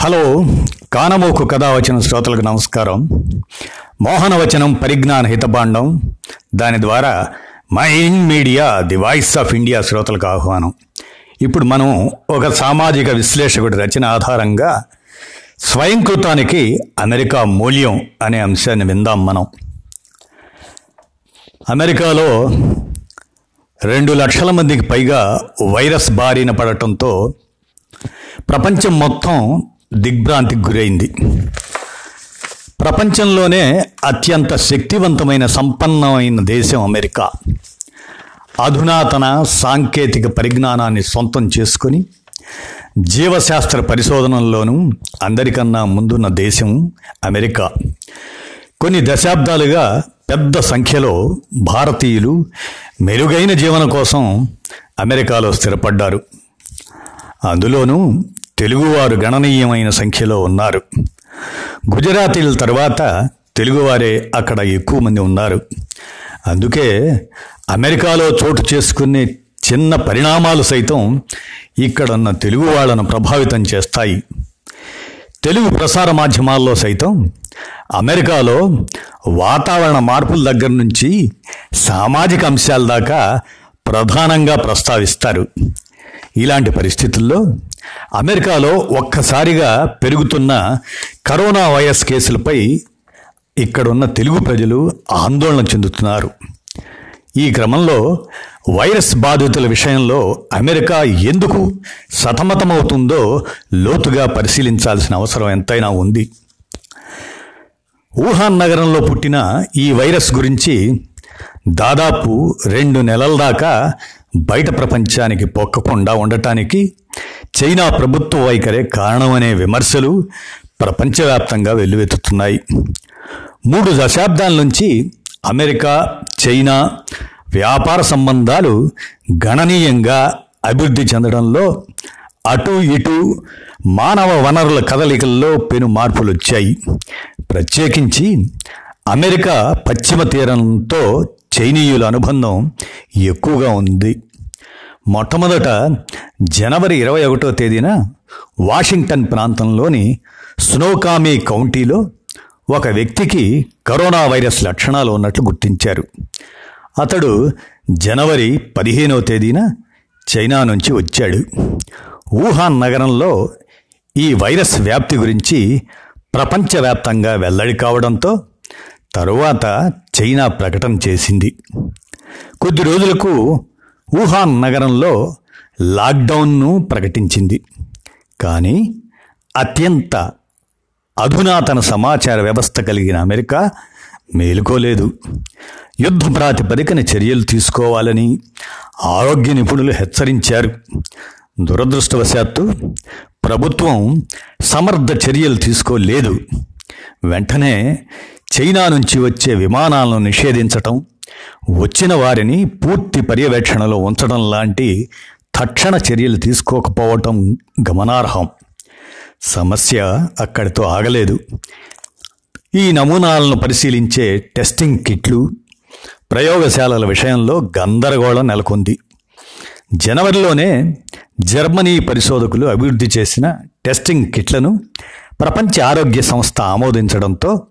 Hello కానమోకు కథావచన శ్రోతలకు నమస్కారం. మోహనవచనం పరిజ్ఞాన హితభాండం. దాని ద్వారా mine media the voice of India శ్రోతలకు ఆహ్వానం. ఇప్పుడు మనం ఒక సామాజిక విశ్లేషకుడి రచన ఆధారంగా స్వయంకృతానికి అమెరికా మూల్యం అనే అంశాన్ని విందాం మనం. అమెరికాలో రెండు లక్షల మందికి పైగా వైరస్ బారిన పడటంతో ప్రపంచం మొత్తం దిగ్భ్రాంతికి గురైంది. ప్రపంచంలోనే అత్యంత శక్తివంతమైన సంపన్నమైన దేశం అమెరికా. అధునాతన సాంకేతిక పరిజ్ఞానాన్ని సొంతం చేసుకొని జీవశాస్త్ర పరిశోధనల్లోనూ అందరికన్నా ముందున్న దేశం అమెరికా. కొన్ని దశాబ్దాలుగా పెద్ద సంఖ్యలో భారతీయులు మెరుగైన జీవన కోసం అమెరికాలో స్థిరపడ్డారు. అందులోనూ తెలుగువారు గణనీయమైన సంఖ్యలో ఉన్నారు. గుజరాతీల తర్వాత తెలుగువారే అక్కడ ఎక్కువ మంది ఉన్నారు. అందుకే అమెరికాలో చోటు చేసుకునే చిన్న పరిణామాలు సైతం ఇక్కడున్న తెలుగు వాళ్ళను ప్రభావితం చేస్తాయి. తెలుగు ప్రసార మాధ్యమాల్లో సైతం అమెరికాలో వాతావరణ మార్పుల దగ్గర నుంచి సామాజిక అంశాల దాకా ప్రధానంగా ప్రస్తావిస్తారు. ఇలాంటి పరిస్థితుల్లో అమెరికాలో ఒక్కసారిగా పెరుగుతున్న కరోనా వైరస్ కేసులపై ఇక్కడున్న తెలుగు ప్రజలు ఆందోళన చెందుతున్నారు. ఈ క్రమంలో వైరస్ బాధితుల విషయంలో అమెరికా ఎందుకు సతమతమవుతుందో లోతుగా పరిశీలించాల్సిన అవసరం ఎంతైనా ఉంది. వుహాన్ నగరంలో పుట్టిన ఈ వైరస్ గురించి దాదాపు రెండు నెలల దాకా బయట ప్రపంచానికి పొక్కకుండా ఉండటానికి చైనా ప్రభుత్వ వైఖరే కారణమనే విమర్శలు ప్రపంచవ్యాప్తంగా వెల్లువెత్తుతున్నాయి. మూడు దశాబ్దాల నుంచి అమెరికా చైనా వ్యాపార సంబంధాలు గణనీయంగా అభివృద్ధి చెందడంలో అటు ఇటు మానవ వనరుల కదలికల్లో పెను మార్పులు వచ్చాయి ప్రత్యేకించి అమెరికా పశ్చిమ తీరంతో చైనీయుల అనుబంధం ఎక్కువగా ఉంది. మొట్టమొదట జనవరి ఇరవై ఒకటో తేదీన వాషింగ్టన్ ప్రాంతంలోని స్నోకామీ కౌంటీలో ఒక వ్యక్తికి కరోనా వైరస్ లక్షణాలు ఉన్నట్లు గుర్తించారు. అతడు జనవరి పదిహేనవ తేదీన చైనా నుంచి వచ్చాడు. వుహాన్ నగరంలో ఈ వైరస్ వ్యాప్తి గురించి ప్రపంచవ్యాప్తంగా వెల్లడి కావడంతో తరువాత చైనా ప్రకటన చేసింది. కొద్ది రోజులకు వుహాన్ నగరంలో లాక్డౌన్ను ప్రకటించింది. కానీ అత్యంత అధునాతన సమాచార వ్యవస్థ కలిగిన అమెరికా మేలుకోలేదు. యుద్ధ ప్రాతిపదికన చర్యలు తీసుకోవాలని ఆరోగ్య నిపుణులు హెచ్చరించారు. దురదృష్టవశాత్తు ప్రభుత్వం సమర్థ చర్యలు తీసుకోలేదు. వెంటనే చైనా నుంచి వచ్చే విమానాలను నిషేధించటం వచ్చిన వారిని పూర్తి పర్యవేక్షణలో ఉంచడం లాంటి తక్షణ చర్యలు తీసుకోకపోవటం గమనార్హం. సమస్య అక్కడితో ఆగలేదు. ఈ నమూనాలను పరిశీలించే టెస్టింగ్ కిట్లు ప్రయోగశాలల విషయంలో గందరగోళం నెలకొంది. జనవరిలోనే జర్మనీ పరిశోధకులు అభివృద్ధి చేసిన టెస్టింగ్ కిట్లను ప్రపంచ ఆరోగ్య సంస్థ ఆమోదించడంతో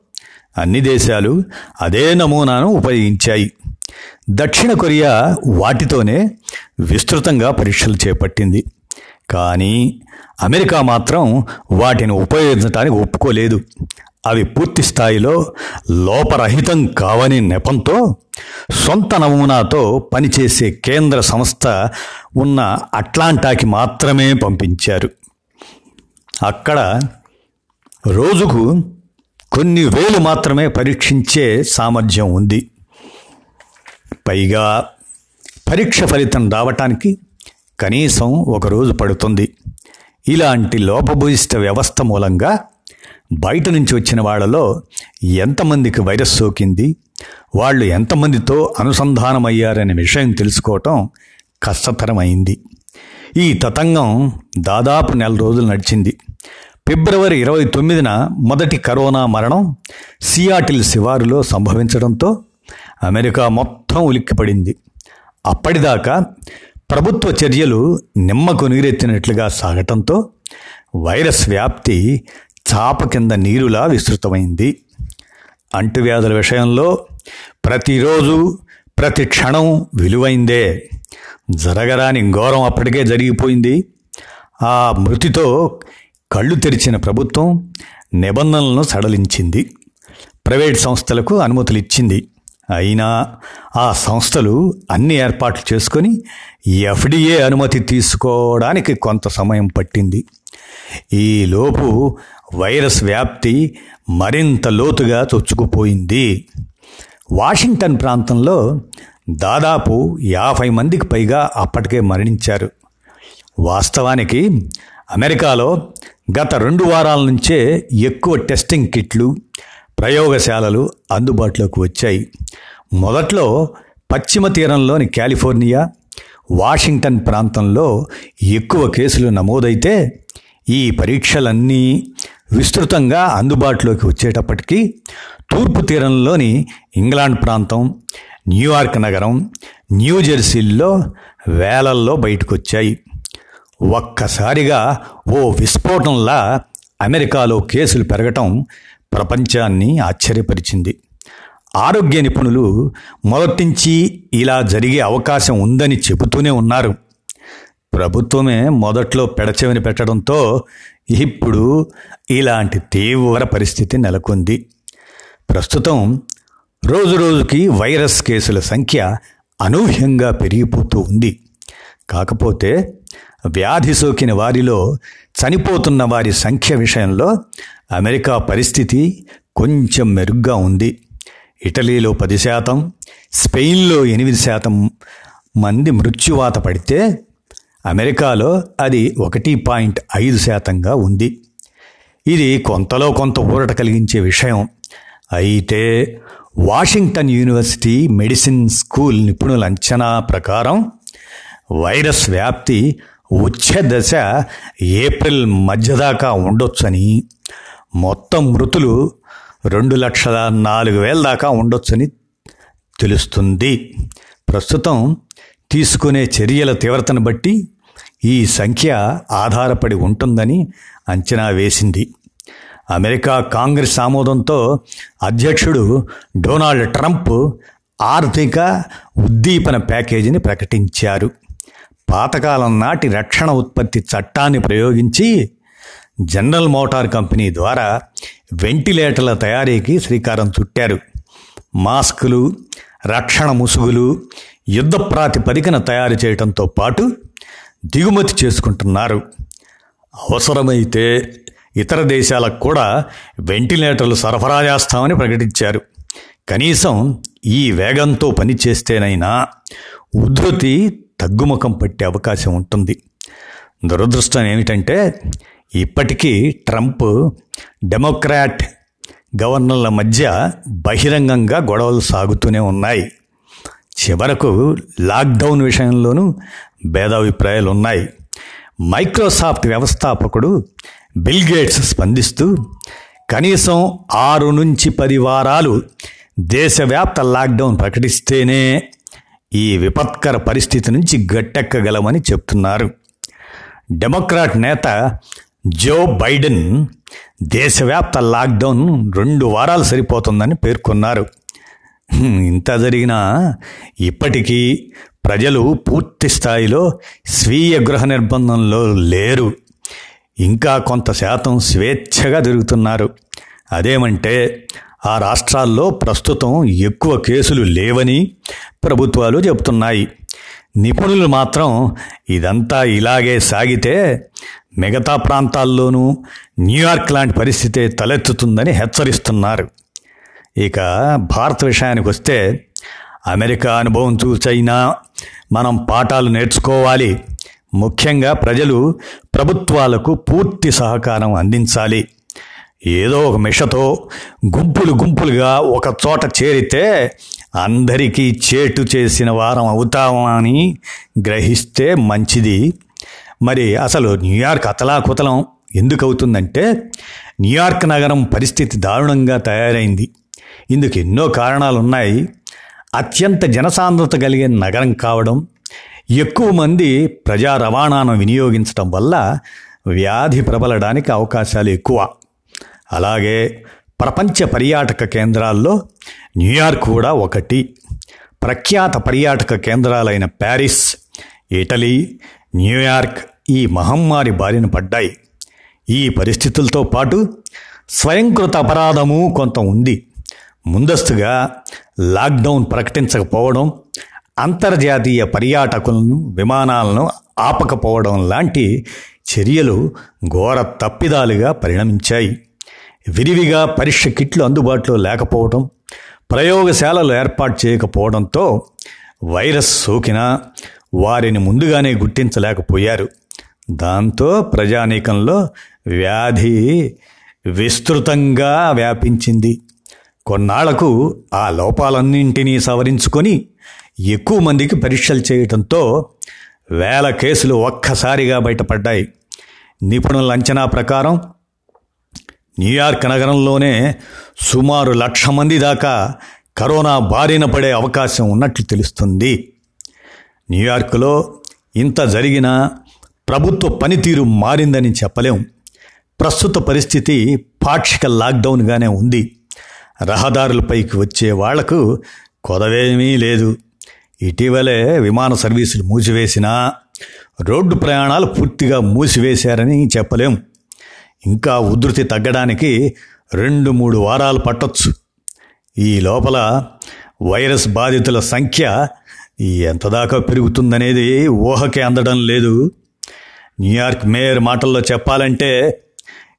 అన్ని దేశాలు అదే నమూనాను ఉపయోగించాయి. దక్షిణ కొరియా వాటితోనే విస్తృతంగా పరీక్షలు చేపట్టింది. కానీ అమెరికా మాత్రం వాటిని ఉపయోగించడానికి ఒప్పుకోలేదు. అవి పూర్తి స్థాయిలో లోపరహితం కావని నెపంతో సొంత నమూనాతో పనిచేసే కేంద్ర సంస్థ ఉన్న అట్లాంటాకి మాత్రమే పంపించారు. అక్కడ రోజుకు కొన్ని వేలు మాత్రమే పరీక్షించే సామర్థ్యం ఉంది. పైగా పరీక్ష ఫలితం రావటానికి కనీసం ఒక రోజు పడుతుంది. ఇలాంటి లోపభూయిష్ట వ్యవస్థ మూలంగా బయట నుంచి వచ్చిన వాళ్ళలో ఎంతమందికి వైరస్ సోకింది వాళ్ళు ఎంతమందితో అనుసంధానమయ్యారనే విషయం తెలుసుకోవటం కష్టతరమైంది. ఈ తతంగం దాదాపు నెల రోజులు నడిచింది. ఫిబ్రవరి ఇరవై తొమ్మిదిన మొదటి కరోనా మరణం సియాటిల్ శివారులో సంభవించడంతో అమెరికా మొత్తం ఉలిక్కిపడింది. అప్పటిదాకా ప్రభుత్వ చర్యలు నిమ్మకు నీరెత్తినట్లుగా సాగటంతో వైరస్ వ్యాప్తి చాప కింద నీరులా విస్తృతమైంది. అంటువ్యాధుల విషయంలో ప్రతిరోజు ప్రతి క్షణం విలువైందే. జరగరాని ఘోరం అప్పటికే జరిగిపోయింది. ఆ మృతితో కళ్ళు తెరిచిన ప్రభుత్వం నిబంధనలను సడలించింది. ప్రైవేట్ సంస్థలకు అనుమతులు ఇచ్చింది అయినా ఆ సంస్థలు అన్ని ఏర్పాట్లు చేసుకొని ఎఫ్డిఏ అనుమతి తీసుకోవడానికి కొంత సమయం పట్టింది. ఈలోపు వైరస్ వ్యాప్తి మరింత లోతుగా చొచ్చుకుపోయింది. వాషింగ్టన్ ప్రాంతంలో దాదాపు యాభై మందికి పైగా అప్పటికే మరణించారు. వాస్తవానికి అమెరికాలో గత రెండు వారాల నుంచే ఎక్కువ టెస్టింగ్ కిట్లు ప్రయోగశాలలు అందుబాటులోకి వచ్చాయి. మొదట్లో పశ్చిమ తీరంలోని కాలిఫోర్నియా వాషింగ్టన్ ప్రాంతంలో ఎక్కువ కేసులు నమోదైతే ఈ పరీక్షలన్నీ విస్తృతంగా అందుబాటులోకి వచ్చేటప్పటికీ తూర్పు తీరంలోని ఇంగ్లాండ్ ప్రాంతం న్యూయార్క్ నగరం న్యూజెర్సీల్లో వేలల్లో బయటకొచ్చాయి. ఒక్కసారిగా ఓ విస్ఫోటంలా అమెరికాలో కేసులు పెరగటం ప్రపంచాన్ని ఆశ్చర్యపరిచింది. ఆరోగ్య నిపుణులు మొదటించి ఇలా జరిగే అవకాశం ఉందని చెబుతూనే ఉన్నారు. ప్రభుత్వమే మొదట్లో పెడచెవిని పెట్టడంతో ఇప్పుడు ఇలాంటి తీవ్ర పరిస్థితి నెలకొంది. ప్రస్తుతం రోజు రోజుకి వైరస్ కేసుల సంఖ్య అనూహ్యంగా పెరిగిపోతూ ఉంది. కాకపోతే వ్యాధి సోకిన వారిలో చనిపోతున్న వారి సంఖ్య విషయంలో అమెరికా పరిస్థితి కొంచెం మెరుగ్గా ఉంది. ఇటలీలో పది శాతం స్పెయిన్లో ఎనిమిది శాతం మంది మృత్యువాత పడితే అమెరికాలో అది ఒకటి పాయింట్ ఐదు శాతంగా ఉంది. ఇది కొంతలో కొంత ఊరట కలిగించే విషయం. అయితే వాషింగ్టన్ యూనివర్సిటీ మెడిసిన్ స్కూల్ నిపుణుల అంచనా ప్రకారం వైరస్ వ్యాప్తి వచ్చే దశ ఏప్రిల్ మధ్యదాకా ఉండొచ్చని. మొత్తం మృతులు రెండు లక్షల నాలుగు వేల దాకా ఉండొచ్చని తెలుస్తుంది. ప్రస్తుతం తీసుకునే చర్యల తీవ్రతను బట్టి ఈ సంఖ్య ఆధారపడి ఉంటుందని అంచనా వేసింది. అమెరికా కాంగ్రెస్ ఆమోదంతో అధ్యక్షుడు డొనాల్డ్ ట్రంప్ ఆర్థిక ఉద్దీపన ప్యాకేజీని ప్రకటించారు. పాతకాలం నాటి రక్షణ ఉత్పత్తి చట్టాన్ని ప్రయోగించి జనరల్ మోటార్ కంపెనీ ద్వారా వెంటిలేటర్ల తయారీకి శ్రీకారం చుట్టారు. మాస్కులు రక్షణ ముసుగులు యుద్ధ ప్రాతిపదికన తయారు చేయడంతో పాటు దిగుమతి చేసుకుంటున్నారు. అవసరమైతే ఇతర దేశాలకు కూడా వెంటిలేటర్లు సరఫరా చేస్తామని ప్రకటించారు. కనీసం ఈ వేగంతో పనిచేస్తేనైనా ఉధృతి తగ్గుముఖం పట్టే అవకాశం ఉంటుంది. దురదృష్టం ఏమిటంటే ఇప్పటికీ ట్రంప్ డెమోక్రాట్ గవర్నర్ల మధ్య బహిరంగంగా గొడవలు సాగుతూనే ఉన్నాయి. చివరకు లాక్డౌన్ విషయంలోనూ భేదాభిప్రాయాలు ఉన్నాయి మైక్రోసాఫ్ట్ వ్యవస్థాపకుడు బిల్ గేట్స్ స్పందిస్తూ కనీసం ఆరు నుంచి పది వారాలు దేశవ్యాప్త లాక్డౌన్ ప్రకటిస్తేనే ఈ విపత్కర పరిస్థితి నుంచి గట్టెక్కగలమని చెప్తున్నారు. డెమోక్రాట్ నేత జో బైడెన్ దేశవ్యాప్త లాక్డౌన్ రెండు వారాలు సరిపోతుందని పేర్కొన్నారు. ఇంత జరిగినా ఇప్పటికీ ప్రజలు పూర్తి స్థాయిలో స్వీయ గృహ నిర్బంధంలో లేరు. ఇంకా కొంత శాతం స్వేచ్ఛగా తిరుగుతున్నారు. అదేమంటే ఆ రాష్ట్రాల్లో ప్రస్తుతం ఎక్కువ కేసులు లేవని ప్రభుత్వాలు చెబుతున్నాయి. నిపుణులు మాత్రం ఇదంతా ఇలాగే సాగితే మిగతా ప్రాంతాల్లోనూ న్యూయార్క్ లాంటి పరిస్థితి తలెత్తుతుందని హెచ్చరిస్తున్నారు. ఇక భారత విషయానికి వస్తే అమెరికా అనుభవం చూసైనా మనం పాఠాలు నేర్చుకోవాలి. ముఖ్యంగా ప్రజలు ప్రభుత్వాలకు పూర్తి సహకారం అందించాలి. ఏదో ఒక మిషతో గుంపులు గుంపులుగా ఒక చోట చేరితే అందరికీ చేటు చేసిన వారం అవుతామని గ్రహిస్తే మంచిది. మరి అసలు న్యూయార్క్ అతలాకుతలం ఎందుకు అవుతుందంటే న్యూయార్క్ నగరం పరిస్థితి దారుణంగా తయారైంది. ఇందుకు ఎన్నో కారణాలు ఉన్నాయి అత్యంత జనసాంద్రత కలిగే నగరం కావడం ఎక్కువ మంది ప్రజా రవాణాను వినియోగించడం వల్ల వ్యాధి ప్రబలడానికి అవకాశాలు ఎక్కువ. అలాగే ప్రపంచ పర్యాటక కేంద్రాల్లో న్యూయార్క్ కూడా ఒకటి. ప్రఖ్యాత పర్యాటక కేంద్రాలైన ప్యారిస్ ఇటలీ న్యూయార్క్ ఈ మహమ్మారి బారిన పడ్డాయి. ఈ పరిస్థితులతో పాటు స్వయంకృత అపరాధము కొంత ఉంది. ముందస్తుగా లాక్డౌన్ ప్రకటించకపోవడం అంతర్జాతీయ పర్యాటకులను విమానాలను ఆపకపోవడం లాంటి చర్యలు ఘోర తప్పిదాలుగా పరిణమించాయి. విరివిగా పరీక్ష కిట్లు అందుబాటులో లేకపోవడం ప్రయోగశాలలు ఏర్పాటు చేయకపోవడంతో వైరస్ సోకినా వారిని ముందుగానే గుర్తించలేకపోయారు. దాంతో ప్రజానీకంలో వ్యాధి విస్తృతంగా వ్యాపించింది. కొన్నాళ్ళకు ఆ లోపాలన్నింటినీ సవరించుకొని ఎక్కువ మందికి పరీక్షలు చేయటంతో వేల కేసులు ఒక్కసారిగా బయటపడ్డాయి. నిపుణుల అంచనా ప్రకారం న్యూయార్క్ నగరంలోనే సుమారు లక్ష మంది దాకా కరోనా బారిన పడే అవకాశం ఉన్నట్లు తెలుస్తుంది. న్యూయార్క్లో ఇంత జరిగినా ప్రభుత్వ పనితీరు మారిందని చెప్పలేం. ప్రస్తుత పరిస్థితి పాక్షిక లాక్డౌన్గానే ఉంది. రహదారులపైకి వచ్చే వాళ్ళకు కొదవేమీ లేదు. ఇటీవలే విమాన సర్వీసులు మూసివేసినా రోడ్డు ప్రయాణాలు పూర్తిగా మూసివేశారని చెప్పలేం. ఇంకా ఉధృతి తగ్గడానికి రెండు మూడు వారాలు పట్టొచ్చు. ఈ లోపల వైరస్ బాధితుల సంఖ్య ఎంత దాకా పెరుగుతుందనేది ఊహకే అందడం లేదు. న్యూయార్క్ మేయర్ మాటల్లో చెప్పాలంటే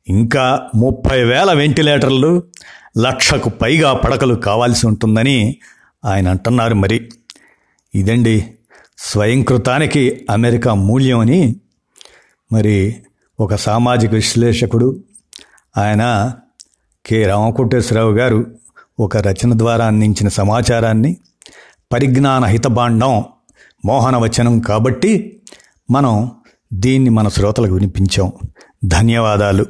ఇంకా ముప్పై వేల వెంటిలేటర్లు లక్షకు పైగా పడకలు కావాల్సి ఉంటుందని ఆయన అంటున్నారు మరి. ఇదండి స్వయంకృతానికి అమెరికా మూల్యం అని. మరి ఒక సామాజిక విశ్లేషకుడు. ఆయన కె. రామకోటేశ్వరరావు గారు ఒక రచన ద్వారా అందించిన సమాచారాన్ని పరిజ్ఞాన హితబాండం మోహనవచనం కాబట్టి మనం దీన్ని మన శ్రోతలకు వినిపించాం. ధన్యవాదాలు.